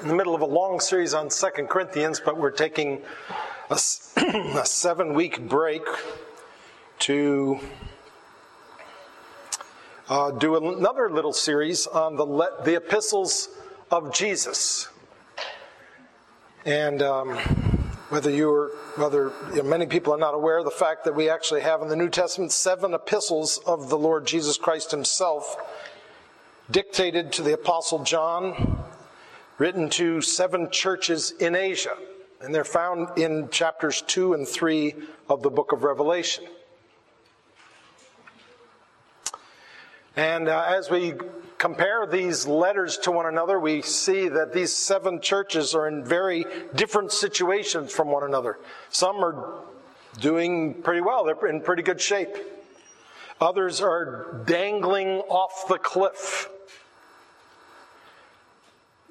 in the middle of a long series on Second Corinthians, but we're taking a, a seven week break to uh, do another little series on the, le- the epistles of Jesus. And um, whether you're, whether you know, many people are not aware of the fact that we actually have in the New Testament seven epistles of the Lord Jesus Christ Himself, dictated to the Apostle John, written to seven churches in Asia. And they're found in chapters 2 and 3 of the book of Revelation. And uh, as we compare these letters to one another, we see that these seven churches are in very different situations from one another. Some are doing pretty well, they're in pretty good shape. Others are dangling off the cliff.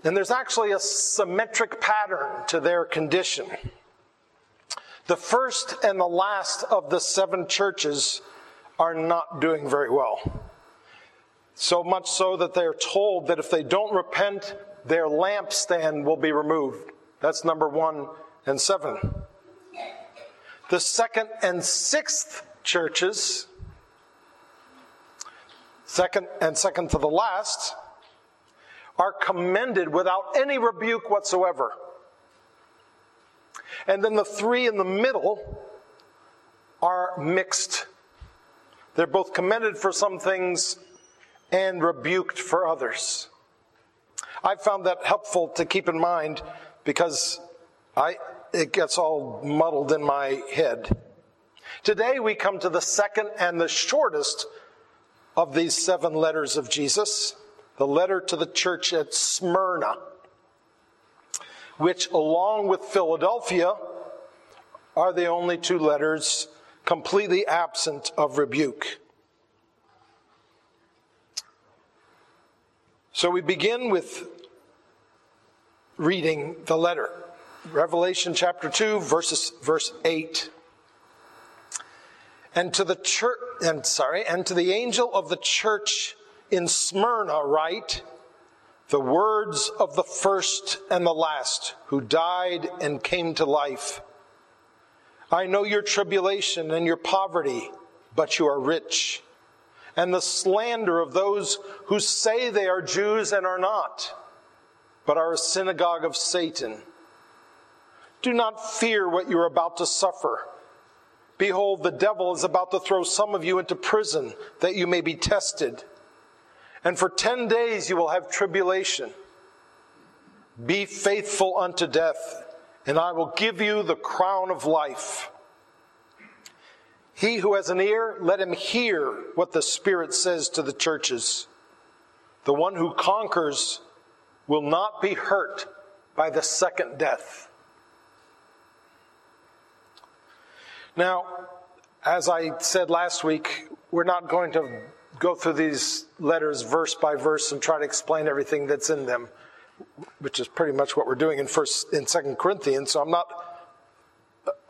And there's actually a symmetric pattern to their condition. The first and the last of the seven churches are not doing very well. So much so that they're told that if they don't repent, their lampstand will be removed. That's number one and seven. The second and sixth churches, second and second to the last, are commended without any rebuke whatsoever. And then the three in the middle are mixed. They're both commended for some things and rebuked for others. I found that helpful to keep in mind because I, it gets all muddled in my head. Today we come to the second and the shortest of these seven letters of Jesus, the letter to the church at Smyrna, which along with Philadelphia are the only two letters completely absent of rebuke. So we begin with reading the letter. Revelation chapter 2, verses, verse 8. And to the church, and sorry, and to the angel of the church in Smyrna write the words of the first and the last who died and came to life. I know your tribulation and your poverty, but you are rich and the slander of those who say they are Jews and are not, but are a synagogue of Satan. Do not fear what you are about to suffer. Behold, the devil is about to throw some of you into prison that you may be tested. And for ten days you will have tribulation. Be faithful unto death, and I will give you the crown of life. He who has an ear, let him hear what the Spirit says to the churches. The one who conquers will not be hurt by the second death. Now, as I said last week, we're not going to go through these letters verse by verse and try to explain everything that's in them, which is pretty much what we're doing in first in Second Corinthians. So I'm not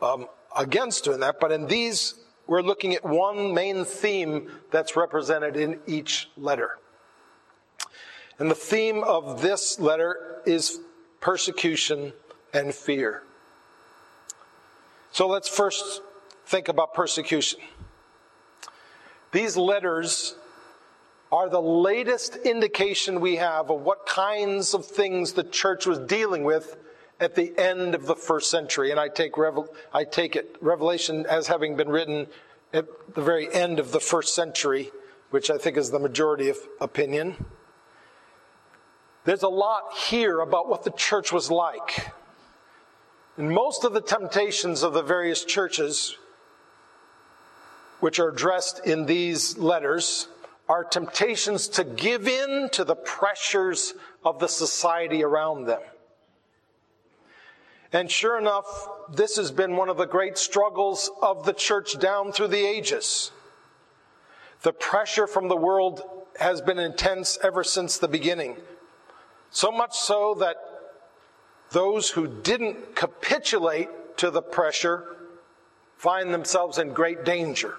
um, against doing that, but in these we're looking at one main theme that's represented in each letter. And the theme of this letter is persecution and fear. So let's first think about persecution. These letters are the latest indication we have of what kinds of things the church was dealing with at the end of the first century. And I take, Revel- I take it, Revelation as having been written at the very end of the first century, which I think is the majority of opinion. There's a lot here about what the church was like. And most of the temptations of the various churches, which are addressed in these letters, are temptations to give in to the pressures of the society around them. And sure enough, this has been one of the great struggles of the church down through the ages. The pressure from the world has been intense ever since the beginning. So much so that those who didn't capitulate to the pressure find themselves in great danger.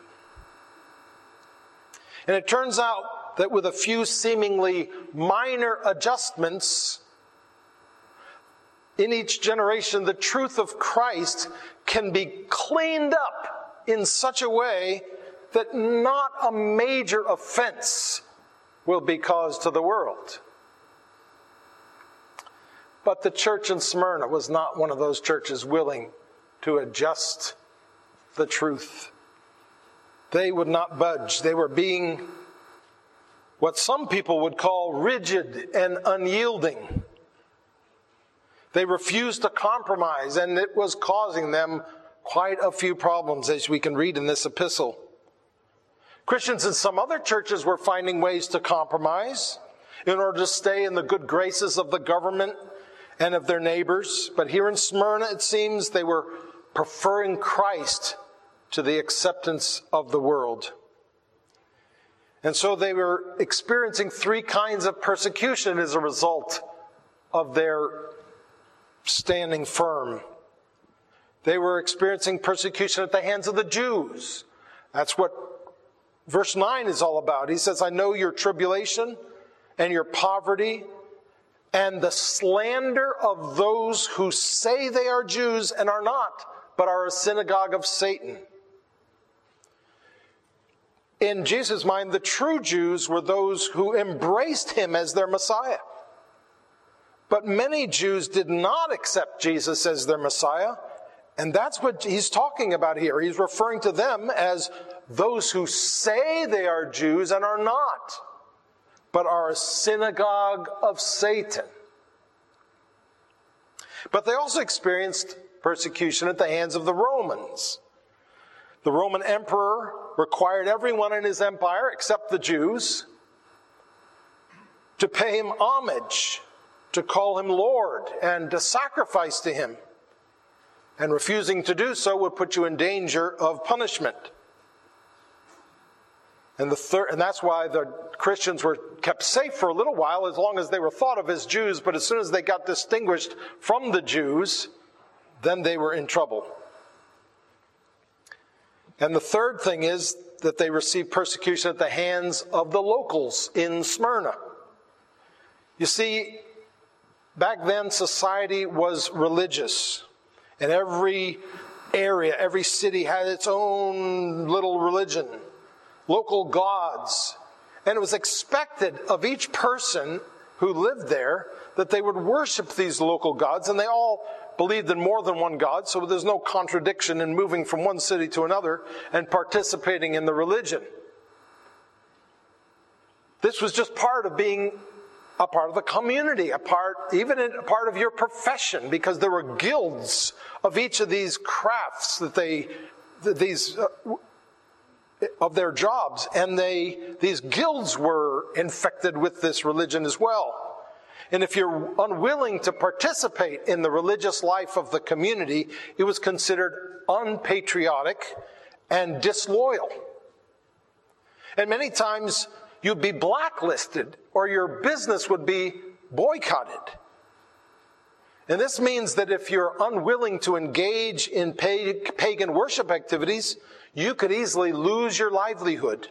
And it turns out that with a few seemingly minor adjustments, in each generation, the truth of Christ can be cleaned up in such a way that not a major offense will be caused to the world. But the church in Smyrna was not one of those churches willing to adjust the truth. They would not budge. They were being what some people would call rigid and unyielding. They refused to compromise, and it was causing them quite a few problems, as we can read in this epistle. Christians in some other churches were finding ways to compromise in order to stay in the good graces of the government and of their neighbors. But here in Smyrna, it seems they were preferring Christ to the acceptance of the world. And so they were experiencing three kinds of persecution as a result of their standing firm. They were experiencing persecution at the hands of the Jews. That's what verse 9 is all about. He says, I know your tribulation and your poverty and the slander of those who say they are Jews and are not, but are a synagogue of Satan. In Jesus' mind, the true Jews were those who embraced him as their Messiah. But many Jews did not accept Jesus as their Messiah. And that's what he's talking about here. He's referring to them as those who say they are Jews and are not, but are a synagogue of Satan. But they also experienced persecution at the hands of the Romans. The Roman emperor required everyone in his empire, except the Jews, to pay him homage to call him Lord and to sacrifice to him. And refusing to do so would put you in danger of punishment. And, the and that's why the Christians were kept safe for a little while as long as they were thought of as Jews, but as soon as they got distinguished from the Jews, then they were in trouble. And the third thing is that they received persecution at the hands of the locals in Smyrna. You see, Back then, society was religious, and every area, every city had its own little religion, local gods. And it was expected of each person who lived there that they would worship these local gods, and they all believed in more than one God, so there's no contradiction in moving from one city to another and participating in the religion. This was just part of being a part of the community, a part, even a part of your profession, because there were guilds of each of these crafts that they, these, uh, of their jobs, and they, these guilds were infected with this religion as well. And if you're unwilling to participate in the religious life of the community, it was considered unpatriotic and disloyal. And many times you'd be blacklisted or your business would be boycotted. And this means that if you're unwilling to engage in pagan worship activities, you could easily lose your livelihood.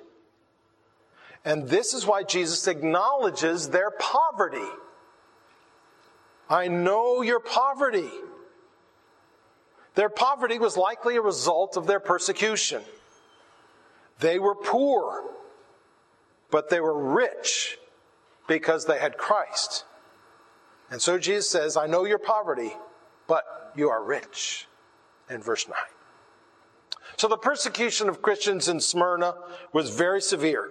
And this is why Jesus acknowledges their poverty. I know your poverty. Their poverty was likely a result of their persecution. They were poor but they were rich because they had Christ. And so Jesus says, I know your poverty, but you are rich, in verse 9. So the persecution of Christians in Smyrna was very severe.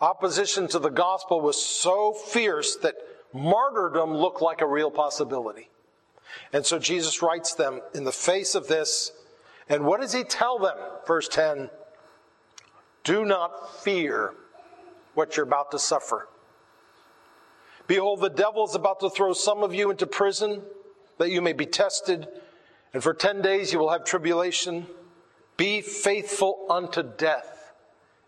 Opposition to the gospel was so fierce that martyrdom looked like a real possibility. And so Jesus writes them in the face of this. And what does he tell them? Verse 10 Do not fear what you're about to suffer. Behold, the devil is about to throw some of you into prison that you may be tested, and for 10 days you will have tribulation. Be faithful unto death,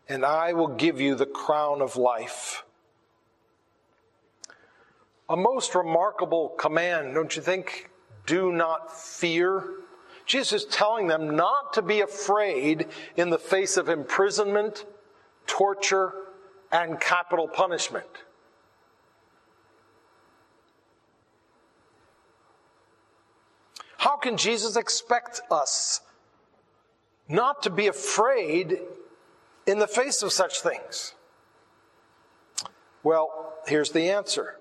and I will give you the crown of life. A most remarkable command, don't you think? Do not fear. Jesus is telling them not to be afraid in the face of imprisonment, torture, and capital punishment. How can Jesus expect us not to be afraid in the face of such things? Well, here's the answer.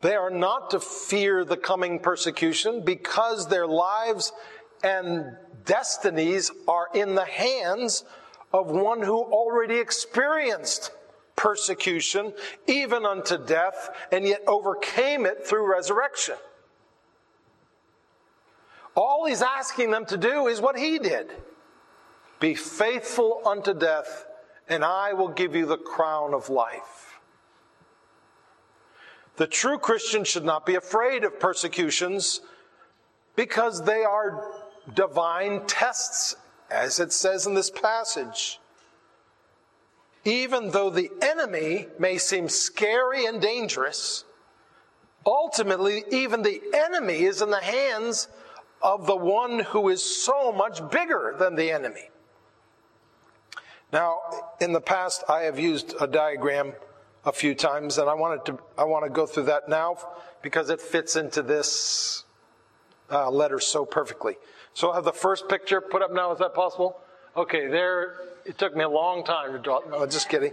They are not to fear the coming persecution because their lives and destinies are in the hands of one who already experienced persecution, even unto death, and yet overcame it through resurrection. All he's asking them to do is what he did be faithful unto death, and I will give you the crown of life. The true Christian should not be afraid of persecutions because they are divine tests, as it says in this passage. Even though the enemy may seem scary and dangerous, ultimately, even the enemy is in the hands of the one who is so much bigger than the enemy. Now, in the past, I have used a diagram a few times, and I wanted to I want to go through that now because it fits into this uh, letter so perfectly. So I have the first picture put up now. Is that possible? Okay, there. It took me a long time to draw. No, just kidding.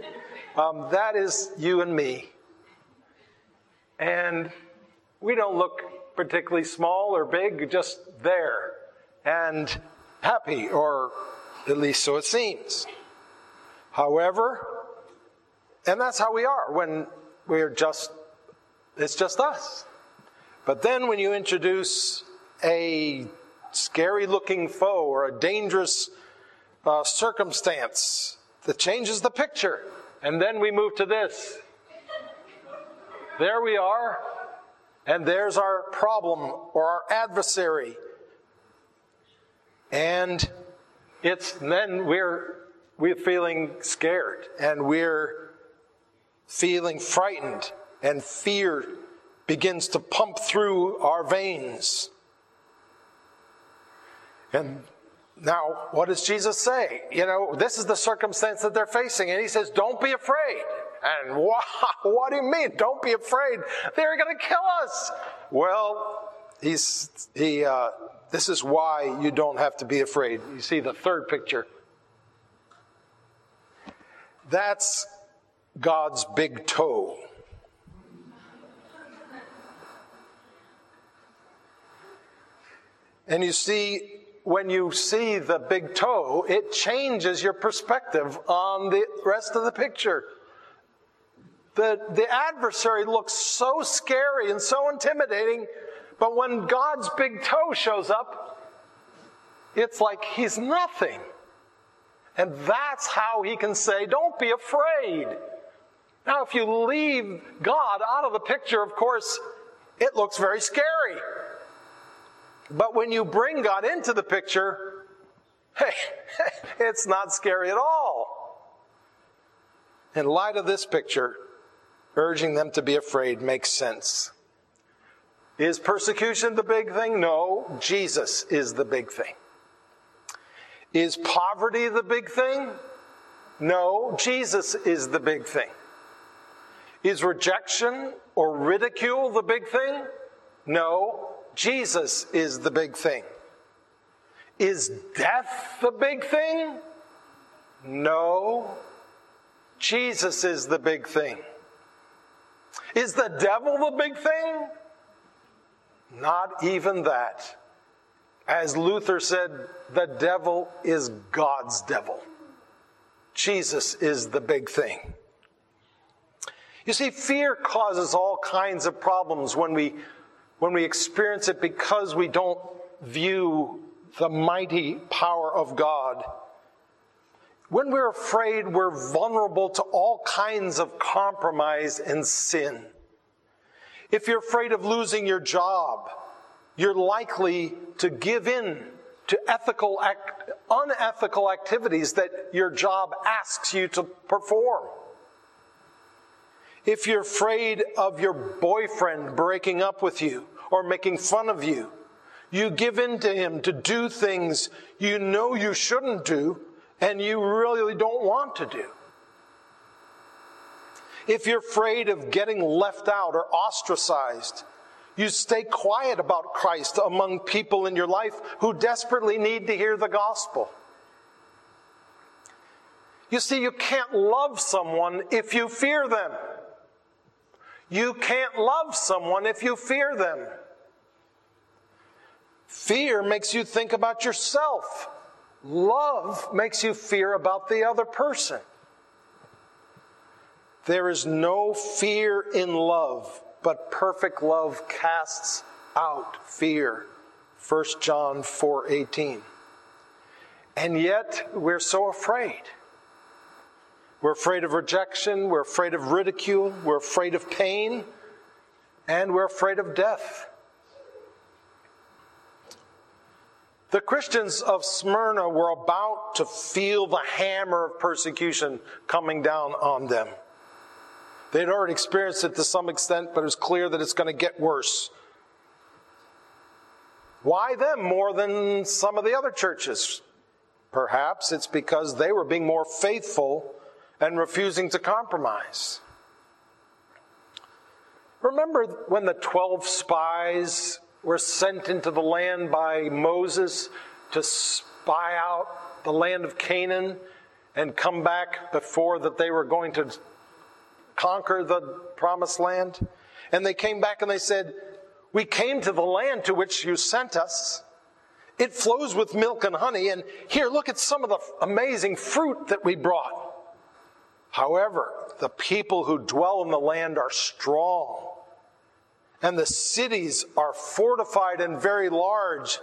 Um, that is you and me, and we don't look particularly small or big, just there and happy, or at least so it seems. However, and that's how we are when we're just, it's just us. But then when you introduce a scary looking foe or a dangerous uh, circumstance that changes the picture, and then we move to this. There we are, and there's our problem or our adversary. And it's then we're we're feeling scared and we're feeling frightened and fear begins to pump through our veins. And now, what does Jesus say? You know, this is the circumstance that they're facing, and he says, Don't be afraid. And what do you mean? Don't be afraid. They're going to kill us. Well, he's, he, uh, this is why you don't have to be afraid. You see the third picture. That's God's big toe. And you see, when you see the big toe, it changes your perspective on the rest of the picture. The, the adversary looks so scary and so intimidating, but when God's big toe shows up, it's like he's nothing. And that's how he can say, Don't be afraid. Now, if you leave God out of the picture, of course, it looks very scary. But when you bring God into the picture, hey, it's not scary at all. In light of this picture, urging them to be afraid makes sense. Is persecution the big thing? No, Jesus is the big thing. Is poverty the big thing? No, Jesus is the big thing. Is rejection or ridicule the big thing? No, Jesus is the big thing. Is death the big thing? No, Jesus is the big thing. Is the devil the big thing? Not even that. As Luther said, the devil is God's devil. Jesus is the big thing. You see, fear causes all kinds of problems when we, when we experience it because we don't view the mighty power of God. When we're afraid, we're vulnerable to all kinds of compromise and sin. If you're afraid of losing your job, you're likely to give in to ethical, unethical activities that your job asks you to perform. If you're afraid of your boyfriend breaking up with you or making fun of you, you give in to him to do things you know you shouldn't do and you really don't want to do. If you're afraid of getting left out or ostracized, You stay quiet about Christ among people in your life who desperately need to hear the gospel. You see, you can't love someone if you fear them. You can't love someone if you fear them. Fear makes you think about yourself. Love makes you fear about the other person. There is no fear in love, but perfect love casts out fear. 1 John 4:18. And yet we're so afraid. We're afraid of rejection, we're afraid of ridicule, we're afraid of pain, and we're afraid of death. The Christians of Smyrna were about to feel the hammer of persecution coming down on them. They'd already experienced it to some extent, but it was clear that it's going to get worse. Why them more than some of the other churches? Perhaps it's because they were being more faithful and refusing to compromise. Remember when the 12 spies were sent into the land by Moses to spy out the land of Canaan and come back before that they were going to conquer the promised land? And they came back and they said, We came to the land to which you sent us. It flows with milk and honey. And here, look at some of the amazing fruit that we brought. However, the people who dwell in the land are strong, and the cities are fortified and very large.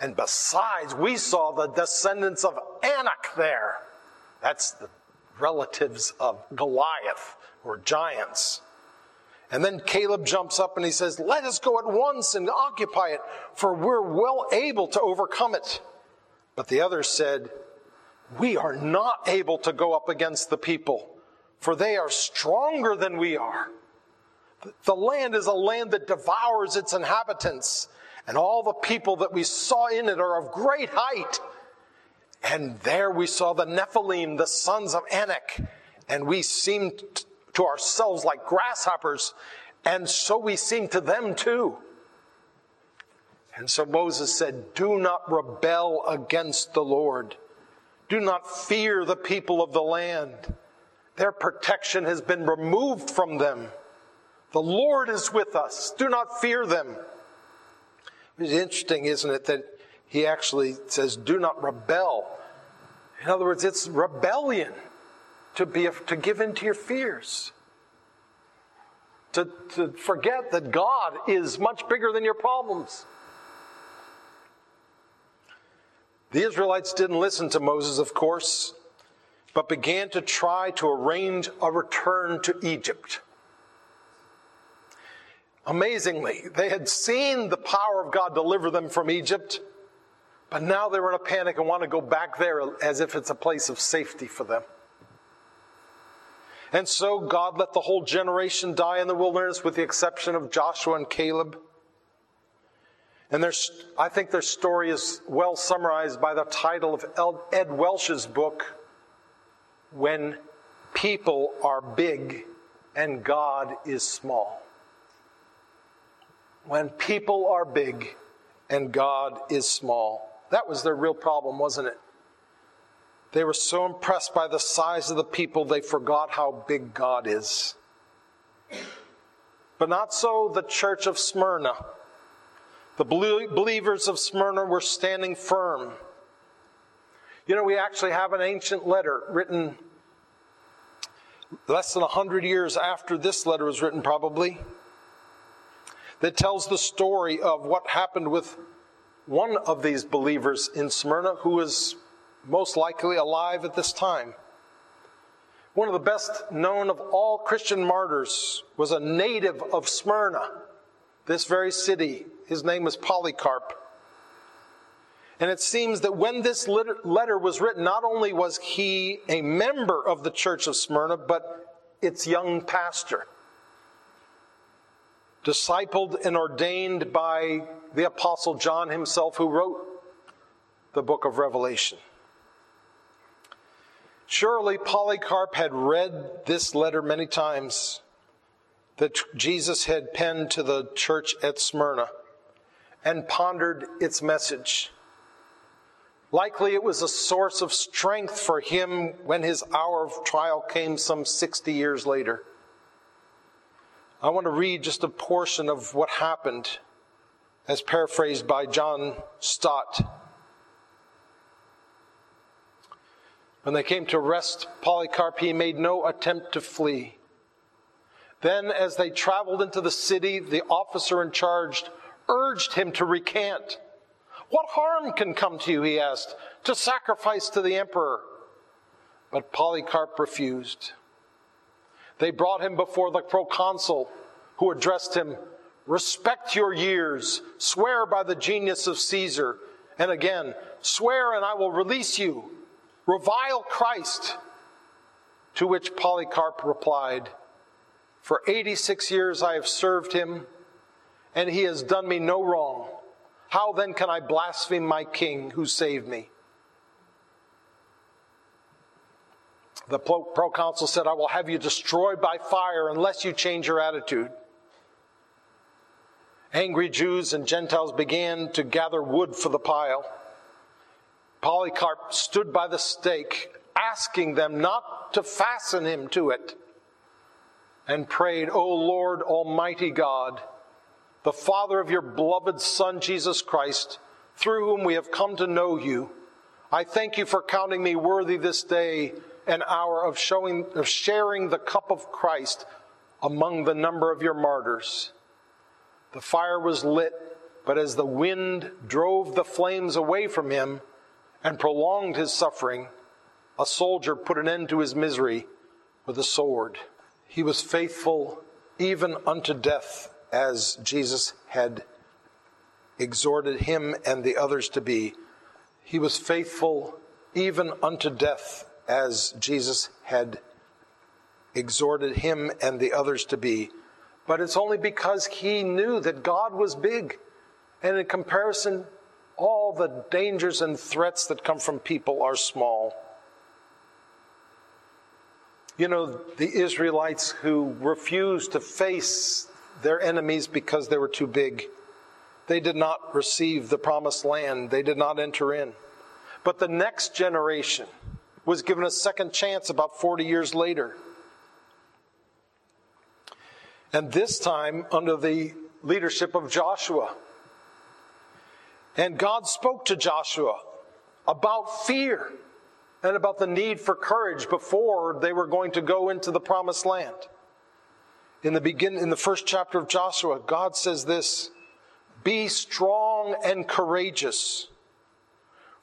And besides, we saw the descendants of Anak there. That's the relatives of Goliath, or giants. And then Caleb jumps up and he says, Let us go at once and occupy it, for we're well able to overcome it. But the others said, we are not able to go up against the people, for they are stronger than we are. The land is a land that devours its inhabitants, and all the people that we saw in it are of great height. And there we saw the Nephilim, the sons of Anak, and we seemed to ourselves like grasshoppers, and so we seemed to them too. And so Moses said, Do not rebel against the Lord. Do not fear the people of the land. Their protection has been removed from them. The Lord is with us. Do not fear them. It's interesting, isn't it, that he actually says, do not rebel. In other words, it's rebellion to, be, to give in to your fears. To, to forget that God is much bigger than your problems. The Israelites didn't listen to Moses, of course, but began to try to arrange a return to Egypt. Amazingly, they had seen the power of God deliver them from Egypt, but now they were in a panic and want to go back there as if it's a place of safety for them. And so God let the whole generation die in the wilderness with the exception of Joshua and Caleb. And I think their story is well summarized by the title of Ed Welch's book, When People Are Big and God is Small. When people are big and God is small. That was their real problem, wasn't it? They were so impressed by the size of the people, they forgot how big God is. But not so the church of Smyrna. The believers of Smyrna were standing firm. You know, we actually have an ancient letter written less than 100 years after this letter was written, probably, that tells the story of what happened with one of these believers in Smyrna who was most likely alive at this time. One of the best known of all Christian martyrs was a native of Smyrna, this very city his name was Polycarp. And it seems that when this letter was written, not only was he a member of the church of Smyrna, but its young pastor. Discipled and ordained by the Apostle John himself, who wrote the book of Revelation. Surely Polycarp had read this letter many times that Jesus had penned to the church at Smyrna and pondered its message. Likely it was a source of strength for him when his hour of trial came some 60 years later. I want to read just a portion of what happened as paraphrased by John Stott. When they came to arrest Polycarp, he made no attempt to flee. Then, as they traveled into the city, the officer in charge urged him to recant. What harm can come to you, he asked, to sacrifice to the emperor? But Polycarp refused. They brought him before the proconsul, who addressed him, Respect your years, swear by the genius of Caesar, and again, swear and I will release you. Revile Christ. To which Polycarp replied, For 86 years I have served him, and he has done me no wrong. How then can I blaspheme my king who saved me? The proconsul said, I will have you destroyed by fire unless you change your attitude. Angry Jews and Gentiles began to gather wood for the pile. Polycarp stood by the stake, asking them not to fasten him to it, and prayed, O Lord Almighty God, the Father of your beloved Son, Jesus Christ, through whom we have come to know you, I thank you for counting me worthy this day and hour of showing of sharing the cup of Christ among the number of your martyrs. The fire was lit, but as the wind drove the flames away from him, and prolonged his suffering, a soldier put an end to his misery with a sword. He was faithful even unto death, as Jesus had exhorted him and the others to be. He was faithful even unto death, as Jesus had exhorted him and the others to be. But it's only because he knew that God was big. And in comparison all the dangers and threats that come from people are small. You know, the Israelites who refused to face their enemies because they were too big, they did not receive the promised land, they did not enter in. But the next generation was given a second chance about 40 years later. And this time under the leadership of Joshua. And God spoke to Joshua about fear and about the need for courage before they were going to go into the promised land. In the begin in the first chapter of Joshua, God says this, "Be strong and courageous,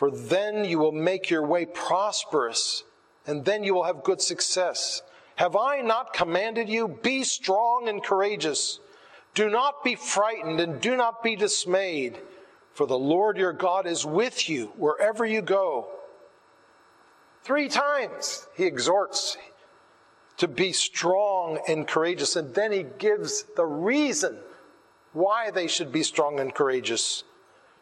For then you will make your way prosperous, and then you will have good success. Have I not commanded you? Be strong and courageous. Do not be frightened and do not be dismayed, for the Lord your God is with you wherever you go. Three times he exhorts to be strong and courageous, and then he gives the reason why they should be strong and courageous.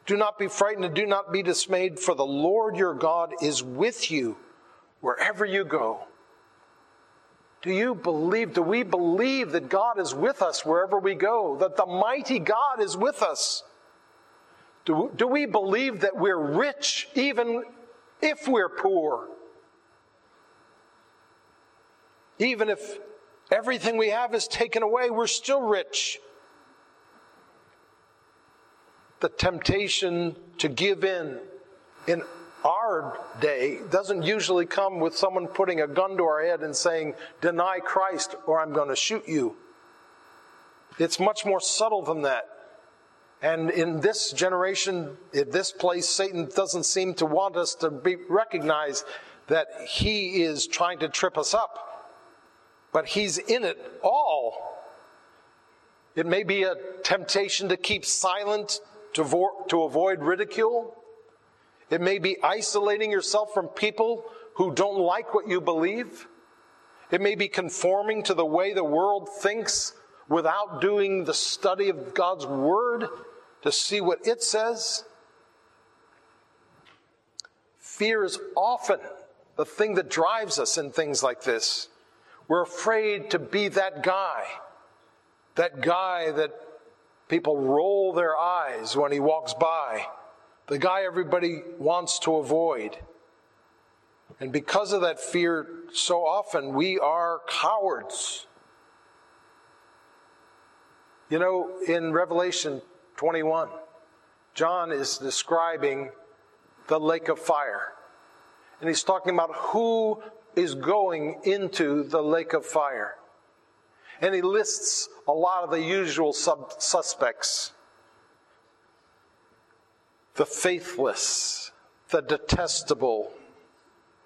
Do not be frightened and do not be dismayed, for the Lord your God is with you wherever you go. Do you believe, do we believe that God is with us wherever we go? That the mighty God is with us? Do, do we believe that we're rich even if we're poor? Even if everything we have is taken away, we're still rich. The temptation to give in in our day doesn't usually come with someone putting a gun to our head and saying, Deny Christ or I'm going to shoot you. It's much more subtle than that. And in this generation, in this place, Satan doesn't seem to want us to be, recognize that he is trying to trip us up. But he's in it all It may be a temptation to keep silent to, vo- to avoid ridicule. It may be isolating yourself from people who don't like what you believe. It may be conforming to the way the world thinks without doing the study of God's Word to see what it says. Fear is often the thing that drives us in things like this. We're afraid to be that guy, that guy that people roll their eyes when he walks by, the guy everybody wants to avoid. And because of that fear, so often we are cowards. You know, in Revelation 21, John is describing the lake of fire. And he's talking about who is going into the lake of fire. And he lists a lot of the usual sub- suspects the faithless, the detestable,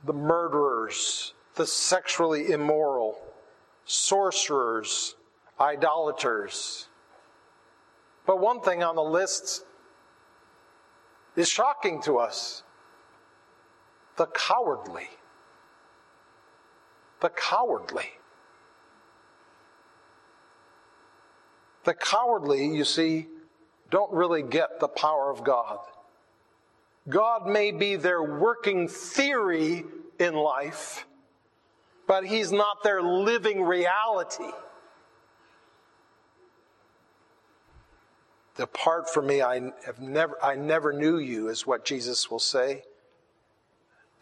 the murderers, the sexually immoral, sorcerers, idolaters. But one thing on the list is shocking to us the cowardly. The cowardly. The cowardly, you see, don't really get the power of God. God may be their working theory in life, but He's not their living reality. Depart from me, I have never I never knew you, is what Jesus will say.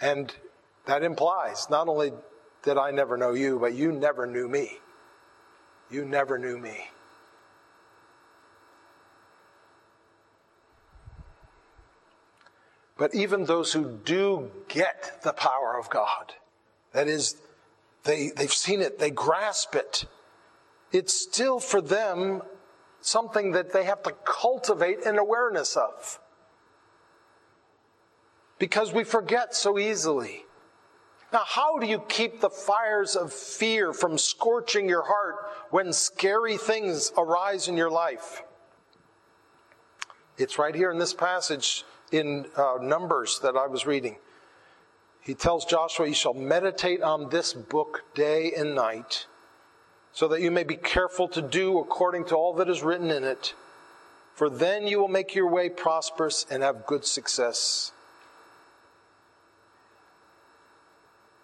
And that implies not only did I never know you, but you never knew me. You never knew me. But even those who do get the power of God, that is, they, they've seen it, they grasp it, it's still for them something that they have to cultivate an awareness of because we forget so easily. Now, how do you keep the fires of fear from scorching your heart when scary things arise in your life? It's right here in this passage in uh, Numbers that I was reading. He tells Joshua, You shall meditate on this book day and night, so that you may be careful to do according to all that is written in it. For then you will make your way prosperous and have good success.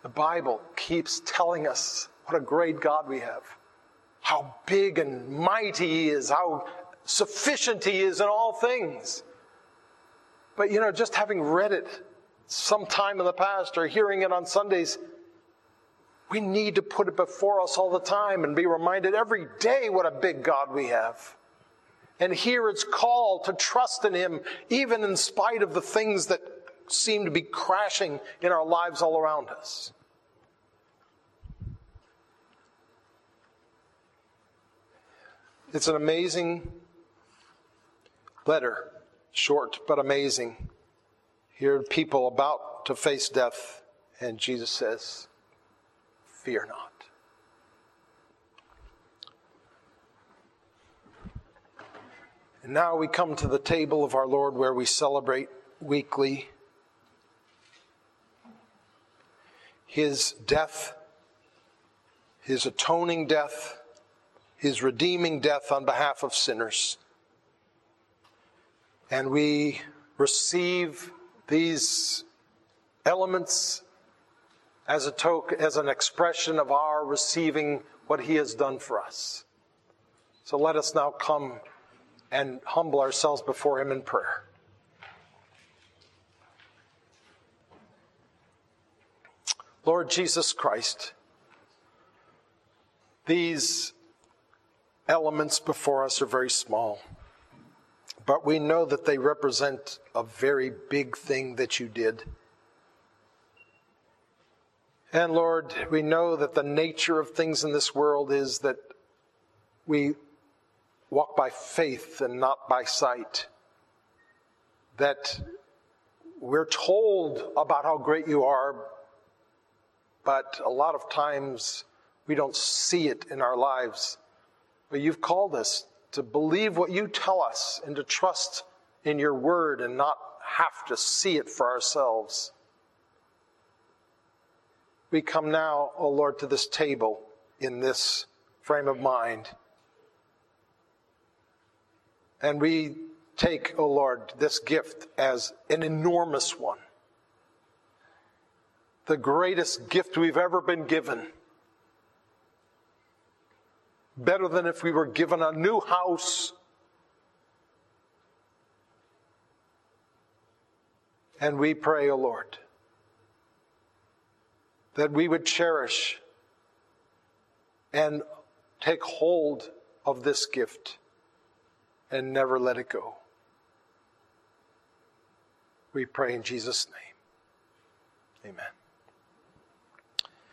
The Bible keeps telling us what a great God we have, how big and mighty He is, how sufficient He is in all things. But you know, just having read it sometime in the past or hearing it on Sundays, we need to put it before us all the time and be reminded every day what a big God we have. And here it's called to trust in Him, even in spite of the things that seem to be crashing in our lives all around us. It's an amazing letter, short but amazing. Here are people about to face death, and Jesus says, Fear not. And now we come to the table of our Lord where we celebrate weekly his death, his atoning death, his redeeming death on behalf of sinners. And we receive these elements as a token, as an expression of our receiving what he has done for us. So let us now come and humble ourselves before him in prayer. Lord Jesus Christ, these elements before us are very small, but we know that they represent a very big thing that you did. And Lord, we know that the nature of things in this world is that we walk by faith and not by sight. That we're told about how great you are, but a lot of times we don't see it in our lives. But you've called us to believe what you tell us and to trust in your word and not have to see it for ourselves. We come now, O oh Lord, to this table in this frame of mind. And we take, O oh Lord, this gift as an enormous one. The greatest gift we've ever been given. Better than if we were given a new house. And we pray, O oh Lord, that we would cherish and take hold of this gift and never let it go. We pray in Jesus' name. Amen.